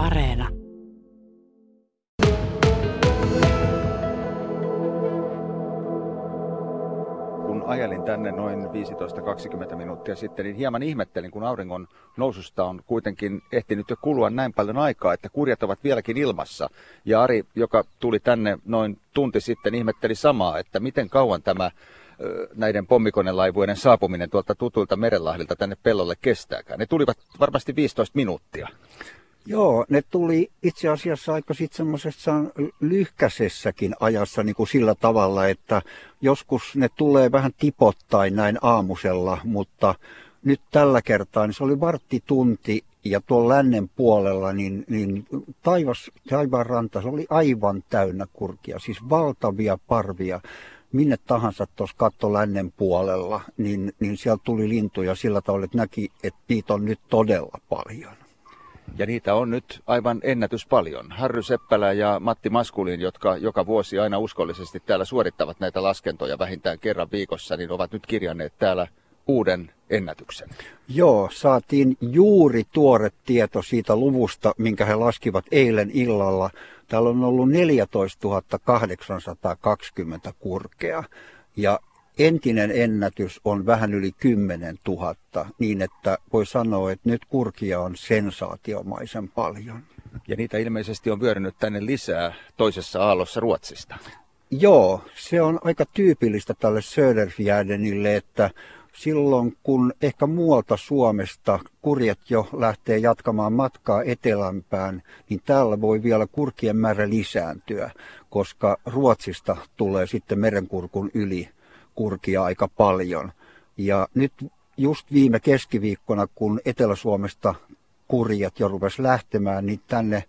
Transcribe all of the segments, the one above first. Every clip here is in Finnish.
Areena. Kun ajelin tänne noin 15-20 minuuttia sitten, niin hieman ihmettelin, kun auringon noususta on kuitenkin ehtinyt jo kulua näin paljon aikaa, että kurjat ovat vieläkin ilmassa. Ja Ari, joka tuli tänne noin tunti sitten, ihmetteli samaa, että miten kauan tämä näiden pommikonelaivuiden saapuminen tuolta tutulta merenlahdilta tänne pellolle kestääkään. Ne tulivat varmasti 15 minuuttia. Joo, ne tuli itse asiassa aika sitten semmoisessa lyhkäisessäkin ajassa niin kuin sillä tavalla, että joskus ne tulee vähän tipottain näin aamusella, mutta nyt tällä kertaa niin se oli varttitunti ja tuolla lännen puolella niin, niin taivas, taivaan ranta, se oli aivan täynnä kurkia, siis valtavia parvia minne tahansa tuossa katto lännen puolella, niin, niin sieltä tuli lintuja sillä tavalla, että näki, että niitä on nyt todella paljon. Ja niitä on nyt aivan ennätys paljon. Harry Seppälä ja Matti Maskulin, jotka joka vuosi aina uskollisesti täällä suorittavat näitä laskentoja vähintään kerran viikossa, niin ovat nyt kirjanneet täällä uuden ennätyksen. Joo, saatiin juuri tuore tieto siitä luvusta, minkä he laskivat eilen illalla. Täällä on ollut 14 820 kurkea ja entinen ennätys on vähän yli 10 000, niin että voi sanoa, että nyt kurkia on sensaatiomaisen paljon. Ja niitä ilmeisesti on vyörynyt tänne lisää toisessa aallossa Ruotsista. Joo, se on aika tyypillistä tälle Söderfjärdenille, että silloin kun ehkä muualta Suomesta kurjet jo lähtee jatkamaan matkaa etelämpään, niin täällä voi vielä kurkien määrä lisääntyä, koska Ruotsista tulee sitten merenkurkun yli kurkia aika paljon. Ja nyt just viime keskiviikkona, kun Etelä-Suomesta kurjat jo lähtemään, niin tänne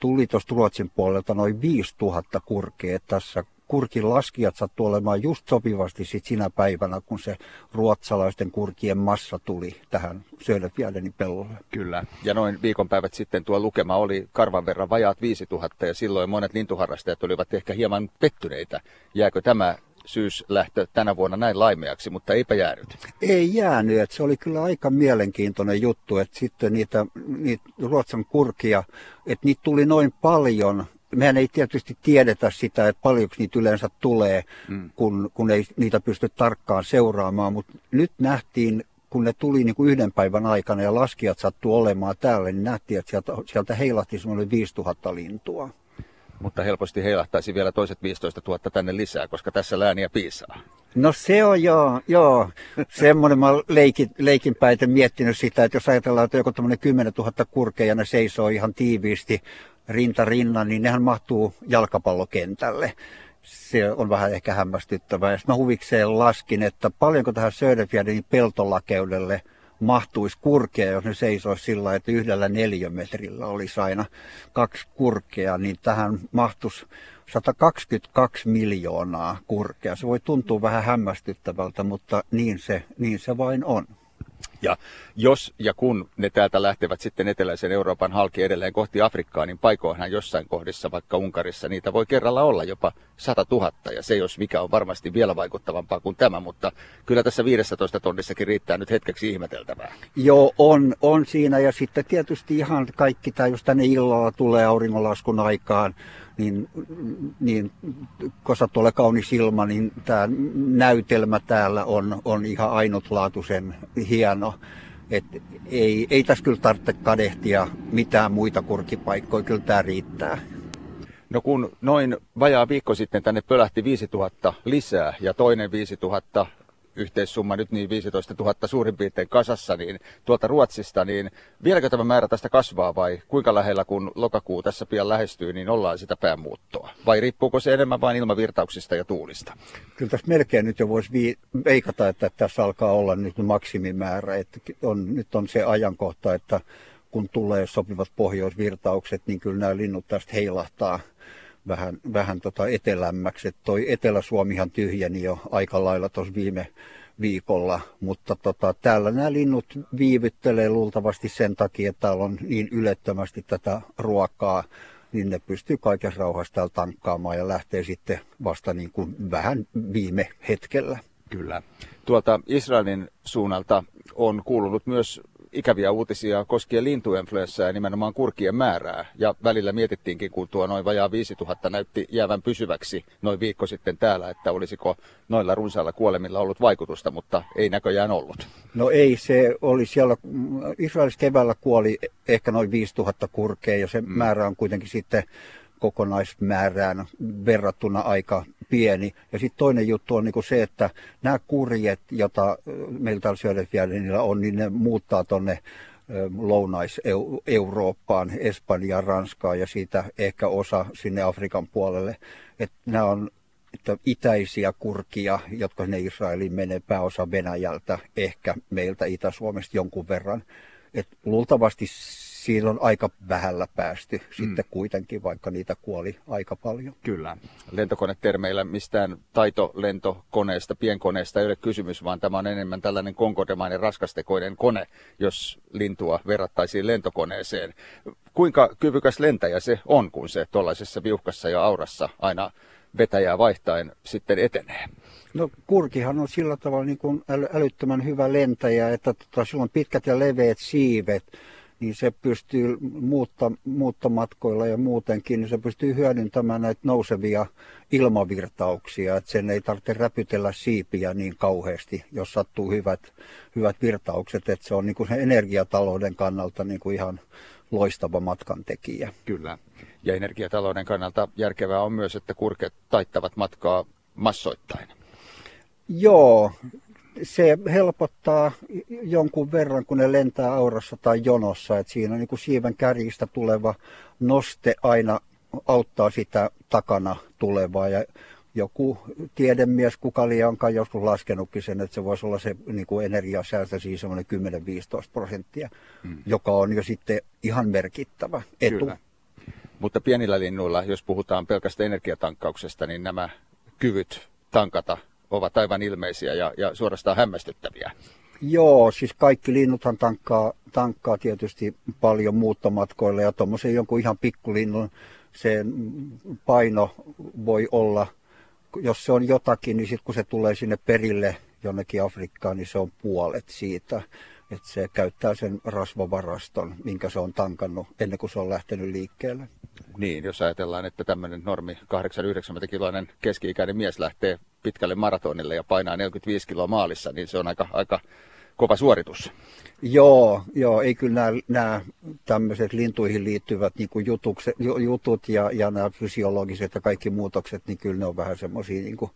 tuli tuosta Ruotsin puolelta noin 5000 kurkea tässä kurkin laskijat sattuu olemaan just sopivasti sit sinä päivänä, kun se ruotsalaisten kurkien massa tuli tähän Söderfjärdenin pellolle. Kyllä, ja noin viikonpäivät sitten tuo lukema oli karvan verran vajaat 5000 ja silloin monet lintuharrastajat olivat ehkä hieman pettyneitä. Jääkö tämä syyslähtö tänä vuonna näin laimeaksi, mutta eipä jäänyt. Ei jäänyt, että se oli kyllä aika mielenkiintoinen juttu, että sitten niitä, niitä Ruotsan kurkia, että niitä tuli noin paljon mehän ei tietysti tiedetä sitä, että paljonko niitä yleensä tulee, mm. kun, kun ei niitä pysty tarkkaan seuraamaan, mutta nyt nähtiin, kun ne tuli niin kuin yhden päivän aikana ja laskijat sattuu olemaan täällä, niin nähtiin, että sieltä, sieltä heilahti semmoinen 5000 lintua. Mutta helposti heilahtaisi vielä toiset 15 000 tänne lisää, koska tässä lääniä piisaa. No se on joo, joo. Semmoinen mä leikin, leikin päitä miettinyt sitä, että jos ajatellaan, että joku tämmöinen 10 000 kurkeja ne seisoo ihan tiiviisti rinta rinnan, niin nehän mahtuu jalkapallokentälle. Se on vähän ehkä hämmästyttävää. Ja mä huvikseen laskin, että paljonko tähän Söderfjärdenin peltolakeudelle mahtuisi kurkea, jos ne seisoisi sillä että yhdellä neliömetrillä olisi aina kaksi kurkea, niin tähän mahtuisi 122 miljoonaa kurkea. Se voi tuntua vähän hämmästyttävältä, mutta niin se, niin se vain on. Ja jos ja kun ne täältä lähtevät sitten eteläisen Euroopan halki edelleen kohti Afrikkaa, niin paikoinhan jossain kohdissa, vaikka Unkarissa, niitä voi kerralla olla jopa 100 000. Ja se jos mikä on varmasti vielä vaikuttavampaa kuin tämä, mutta kyllä tässä 15 tonnissakin riittää nyt hetkeksi ihmeteltävää. Joo, on, on siinä. Ja sitten tietysti ihan kaikki tämä, jos tänne illalla tulee auringonlaskun aikaan, niin, niin koska tuolle kaunis ilma, niin tämä näytelmä täällä on, on ihan ainutlaatuisen hieno. Et ei, ei tässä kyllä tarvitse kadehtia mitään muita kurkipaikkoja, kyllä tämä riittää. No kun noin vajaa viikko sitten tänne pölähti 5000 lisää ja toinen 5000 yhteissumma nyt niin 15 000 suurin piirtein kasassa, niin tuolta Ruotsista, niin vieläkö tämä määrä tästä kasvaa vai kuinka lähellä kun lokakuu tässä pian lähestyy, niin ollaan sitä päämuuttoa? Vai riippuuko se enemmän vain ilmavirtauksista ja tuulista? Kyllä tässä melkein nyt jo voisi vi- veikata, että tässä alkaa olla nyt maksimimäärä. Että on, nyt on se ajankohta, että kun tulee sopivat pohjoisvirtaukset, niin kyllä nämä linnut tästä heilahtaa vähän, vähän tota etelämmäksi. Et toi Etelä-Suomihan tyhjeni jo aika lailla tuossa viime viikolla, mutta tota, täällä nämä linnut viivyttelee luultavasti sen takia, että täällä on niin ylettömästi tätä ruokaa, niin ne pystyy kaikessa rauhassa täällä tankkaamaan ja lähtee sitten vasta niin kuin vähän viime hetkellä. Kyllä. Tuolta Israelin suunnalta on kuulunut myös ikäviä uutisia koskien lintuinfluenssaa ja nimenomaan kurkien määrää. Ja välillä mietittiinkin, kun tuo noin vajaa 5000 näytti jäävän pysyväksi noin viikko sitten täällä, että olisiko noilla runsailla kuolemilla ollut vaikutusta, mutta ei näköjään ollut. No ei, se oli siellä, Israelissa keväällä kuoli ehkä noin 5000 kurkea ja se mm. määrä on kuitenkin sitten kokonaismäärään verrattuna aika pieni. Ja sitten toinen juttu on niinku se, että nämä kurjet, joita meillä täällä on, niin ne muuttaa tuonne Lounais-Eurooppaan, Espanjaan, Ranskaan ja siitä ehkä osa sinne Afrikan puolelle. Että nämä on että itäisiä kurkia, jotka ne Israeliin menee pääosa Venäjältä, ehkä meiltä Itä-Suomesta jonkun verran. Et luultavasti siinä on aika vähällä päästy mm. sitten kuitenkin, vaikka niitä kuoli aika paljon. Kyllä. Lentokonetermeillä mistään taitolentokoneesta, pienkoneesta ei ole kysymys, vaan tämä on enemmän tällainen konkodemainen raskastekoinen kone, jos lintua verrattaisiin lentokoneeseen. Kuinka kyvykäs lentäjä se on, kun se tuollaisessa viuhkassa ja aurassa aina vetäjää vaihtaen sitten etenee? No kurkihan on sillä tavalla niin kuin älyttömän hyvä lentäjä, että tota, sillä on pitkät ja leveät siivet niin se pystyy muutta, muuttomatkoilla ja muutenkin, niin se pystyy hyödyntämään näitä nousevia ilmavirtauksia, että sen ei tarvitse räpytellä siipiä niin kauheasti, jos sattuu hyvät, hyvät virtaukset, että se on niin kuin sen energiatalouden kannalta niin kuin ihan loistava matkan tekijä. Kyllä. Ja energiatalouden kannalta järkevää on myös, että kurket taittavat matkaa massoittain. Joo, se helpottaa jonkun verran, kun ne lentää aurassa tai jonossa. että siinä niin kuin siiven kärjistä tuleva noste aina auttaa sitä takana tulevaa. Ja joku tiedemies, kuka onkaan joskus laskenutkin sen, että se voisi olla se niin kuin energiasäästö siis semmoinen 10-15 prosenttia, mm. joka on jo sitten ihan merkittävä etu. Kyllä. Mutta pienillä linnuilla, jos puhutaan pelkästä energiatankkauksesta, niin nämä kyvyt tankata ovat aivan ilmeisiä ja, ja suorastaan hämmästyttäviä. Joo, siis kaikki linnuthan tankkaa, tankkaa tietysti paljon muuttomatkoilla ja tuommoisen jonkun ihan pikkulinnun sen paino voi olla, jos se on jotakin, niin sitten kun se tulee sinne perille jonnekin Afrikkaan, niin se on puolet siitä. Että se käyttää sen rasvavaraston, minkä se on tankannut ennen kuin se on lähtenyt liikkeelle. Niin, jos ajatellaan, että tämmöinen normi 8-90 kiloinen keski-ikäinen mies lähtee pitkälle maratonille ja painaa 45 kiloa maalissa, niin se on aika, aika kova suoritus. Joo, joo ei kyllä nämä, nämä tämmöiset lintuihin liittyvät niin kuin jutukset, jutut ja, ja nämä fysiologiset ja kaikki muutokset, niin kyllä ne on vähän semmoisia, niin kuin,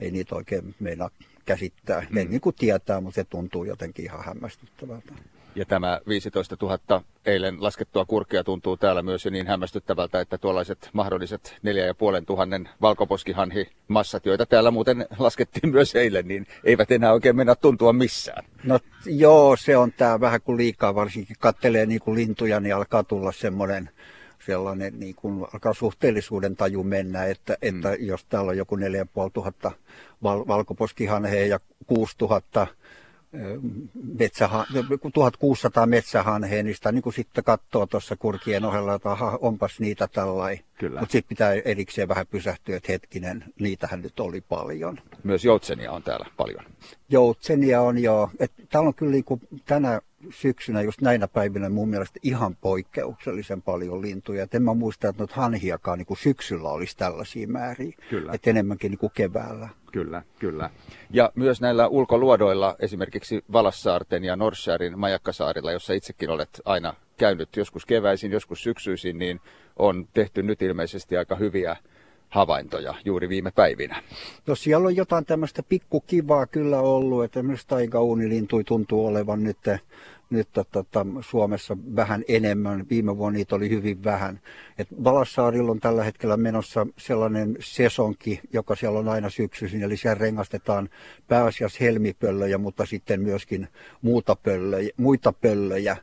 ei niitä oikein meinaa käsittää. Mm. Ne niin kuin tietää, mutta se tuntuu jotenkin ihan hämmästyttävältä. Ja tämä 15 000 eilen laskettua kurkia tuntuu täällä myös jo niin hämmästyttävältä, että tuollaiset mahdolliset 4500 valkoposkihanhi massat, joita täällä muuten laskettiin myös eilen, niin eivät enää oikein mennä tuntua missään. No joo, se on tämä vähän kuin liikaa, varsinkin kattelee niin kuin lintuja, niin alkaa tulla semmoinen sellainen niin kuin alkaa suhteellisuuden taju mennä, että, mm. että jos täällä on joku 4500 val, valkoposkihanhea ja 6000 metsäha, 1600 metsähanheenista, niin kuin sitten katsoo tuossa kurkien ohella, että aha, onpas niitä tällainen. Mutta sitten pitää erikseen vähän pysähtyä, että hetkinen, niitähän nyt oli paljon. Myös joutsenia on täällä paljon. Joutsenia on jo. Et täällä on kyllä niin kuin tänä syksynä just näinä päivinä mun mielestä ihan poikkeuksellisen paljon lintuja. Et en mä muista, että noita hanhiakaan niin kuin syksyllä olisi tällaisia määriä. Kyllä. Et enemmänkin niin kuin keväällä. Kyllä, kyllä. Ja myös näillä ulkoluodoilla, esimerkiksi Valassaarten ja Norsärin majakkasaarilla, jossa itsekin olet aina käynyt joskus keväisin, joskus syksyisin, niin on tehty nyt ilmeisesti aika hyviä havaintoja juuri viime päivinä. No siellä on jotain tämmöistä pikkukivaa kyllä ollut, että myös taikaunilintui tuntuu olevan nyt, nyt tota, Suomessa vähän enemmän. Viime vuonna niitä oli hyvin vähän. Et Valassaarilla on tällä hetkellä menossa sellainen sesonki, joka siellä on aina syksyisin, eli siellä rengastetaan pääasiassa helmipöllöjä, mutta sitten myöskin muuta pöllöjä, muita pöllöjä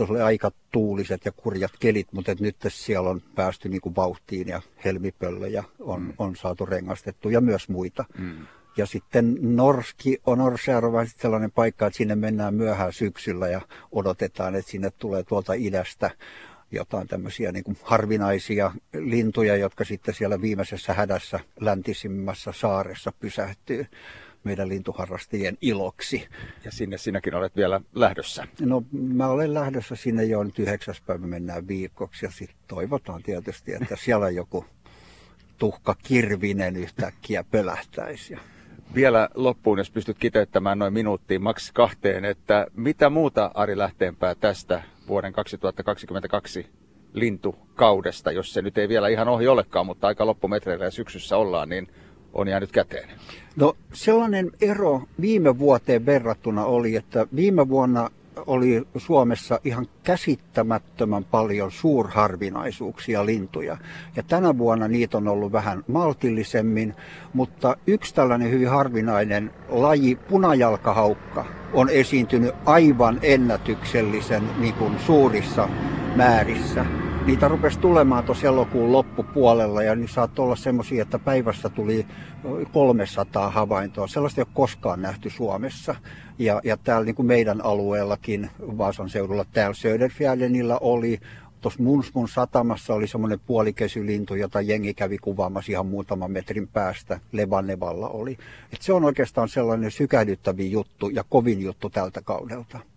oli aika tuuliset ja kurjat kelit, mutta nyt siellä on päästy niin kuin vauhtiin ja helmipöllöjä on, mm. on saatu rengastettu ja myös muita. Mm. Ja sitten Norski on Norsjärva sellainen paikka, että sinne mennään myöhään syksyllä ja odotetaan, että sinne tulee tuolta idästä jotain tämmöisiä niin kuin harvinaisia lintuja, jotka sitten siellä viimeisessä hädässä läntisimmässä saaressa pysähtyy. Meidän lintuharrastajien iloksi. Ja sinne sinäkin olet vielä lähdössä. No mä olen lähdössä sinne jo nyt yhdeksäs päivä mennään viikoksi ja sitten toivotaan tietysti, että siellä joku tuhka kirvinen yhtäkkiä pölähtäisi. Vielä loppuun, jos pystyt kiteyttämään noin minuuttiin, maks kahteen, että mitä muuta Ari Lähteenpää tästä vuoden 2022 lintukaudesta, jos se nyt ei vielä ihan ohi olekaan, mutta aika loppumetreillä ja syksyssä ollaan, niin on jäänyt käteen? No sellainen ero viime vuoteen verrattuna oli, että viime vuonna oli Suomessa ihan käsittämättömän paljon suurharvinaisuuksia lintuja. Ja tänä vuonna niitä on ollut vähän maltillisemmin, mutta yksi tällainen hyvin harvinainen laji, punajalkahaukka, on esiintynyt aivan ennätyksellisen niin kuin suurissa määrissä. Niitä rupesi tulemaan tuossa elokuun loppupuolella ja niin saattoi olla semmoisia, että päivässä tuli 300 havaintoa. Sellaista ei ole koskaan nähty Suomessa. Ja, ja täällä niin kuin meidän alueellakin, Vaasan seudulla, täällä Söderfjärdenillä oli, tuossa Munsmun satamassa oli semmoinen puolikesylintu, jota jengi kävi kuvaamassa ihan muutaman metrin päästä. Levanevalla oli. Et se on oikeastaan sellainen sykähdyttävin juttu ja kovin juttu tältä kaudelta.